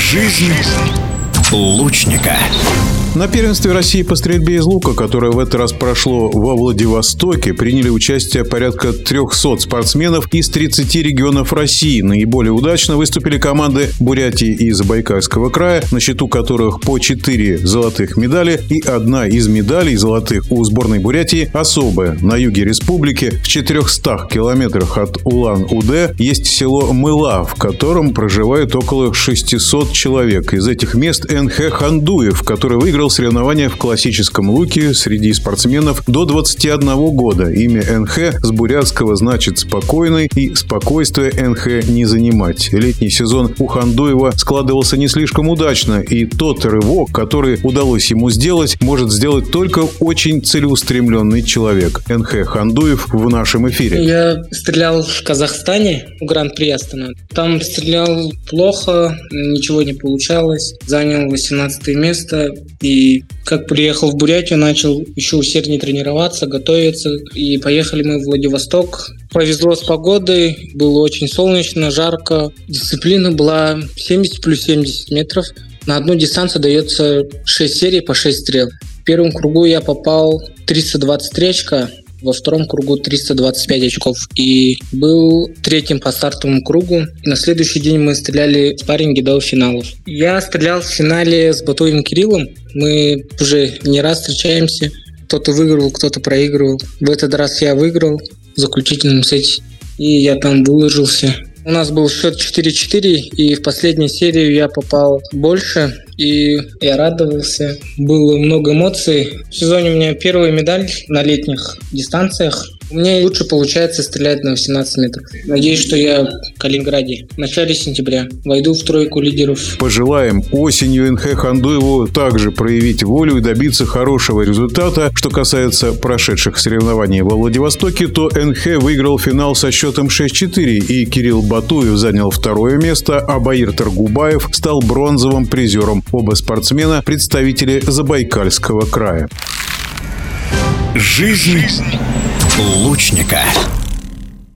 Жизнь лучника. На первенстве России по стрельбе из лука, которое в этот раз прошло во Владивостоке, приняли участие порядка 300 спортсменов из 30 регионов России. Наиболее удачно выступили команды Бурятии и Забайкальского края, на счету которых по 4 золотых медали и одна из медалей золотых у сборной Бурятии особая. На юге республики в 400 километрах от Улан-Удэ есть село Мыла, в котором проживает около 600 человек. Из этих мест НХ Хандуев, который выиграл соревнования в классическом луке среди спортсменов до 21 года. Имя НХ с бурятского значит «спокойный» и «спокойствие НХ не занимать». Летний сезон у Хандуева складывался не слишком удачно, и тот рывок, который удалось ему сделать, может сделать только очень целеустремленный человек. НХ Хандуев в нашем эфире. Я стрелял в Казахстане, в Гран-при Астана. Там стрелял плохо, ничего не получалось. Занял 18 место. И как приехал в Бурятию, начал еще усерднее тренироваться, готовиться. И поехали мы в Владивосток. Повезло с погодой, было очень солнечно, жарко. Дисциплина была 70 плюс 70 метров. На одну дистанцию дается 6 серий по 6 стрел. В первом кругу я попал 323 очка, во втором кругу 325 очков и был третьим по стартовому кругу. На следующий день мы стреляли в спарринге до финалов. Я стрелял в финале с Батуевым Кириллом. Мы уже не раз встречаемся. Кто-то выигрывал, кто-то проигрывал. В этот раз я выиграл в заключительном сете. И я там выложился. У нас был счет 4-4, и в последнюю серию я попал больше, и я радовался. Было много эмоций. В сезоне у меня первая медаль на летних дистанциях. У меня лучше получается стрелять на 18 метров. Надеюсь, что я в Калининграде в начале сентября войду в тройку лидеров. Пожелаем осенью НХ Хандуеву также проявить волю и добиться хорошего результата. Что касается прошедших соревнований во Владивостоке, то НХ выиграл финал со счетом 6-4, и Кирилл Батуев занял второе место, а Баир Таргубаев стал бронзовым призером. Оба спортсмена – представители Забайкальского края. Жизнь лучника.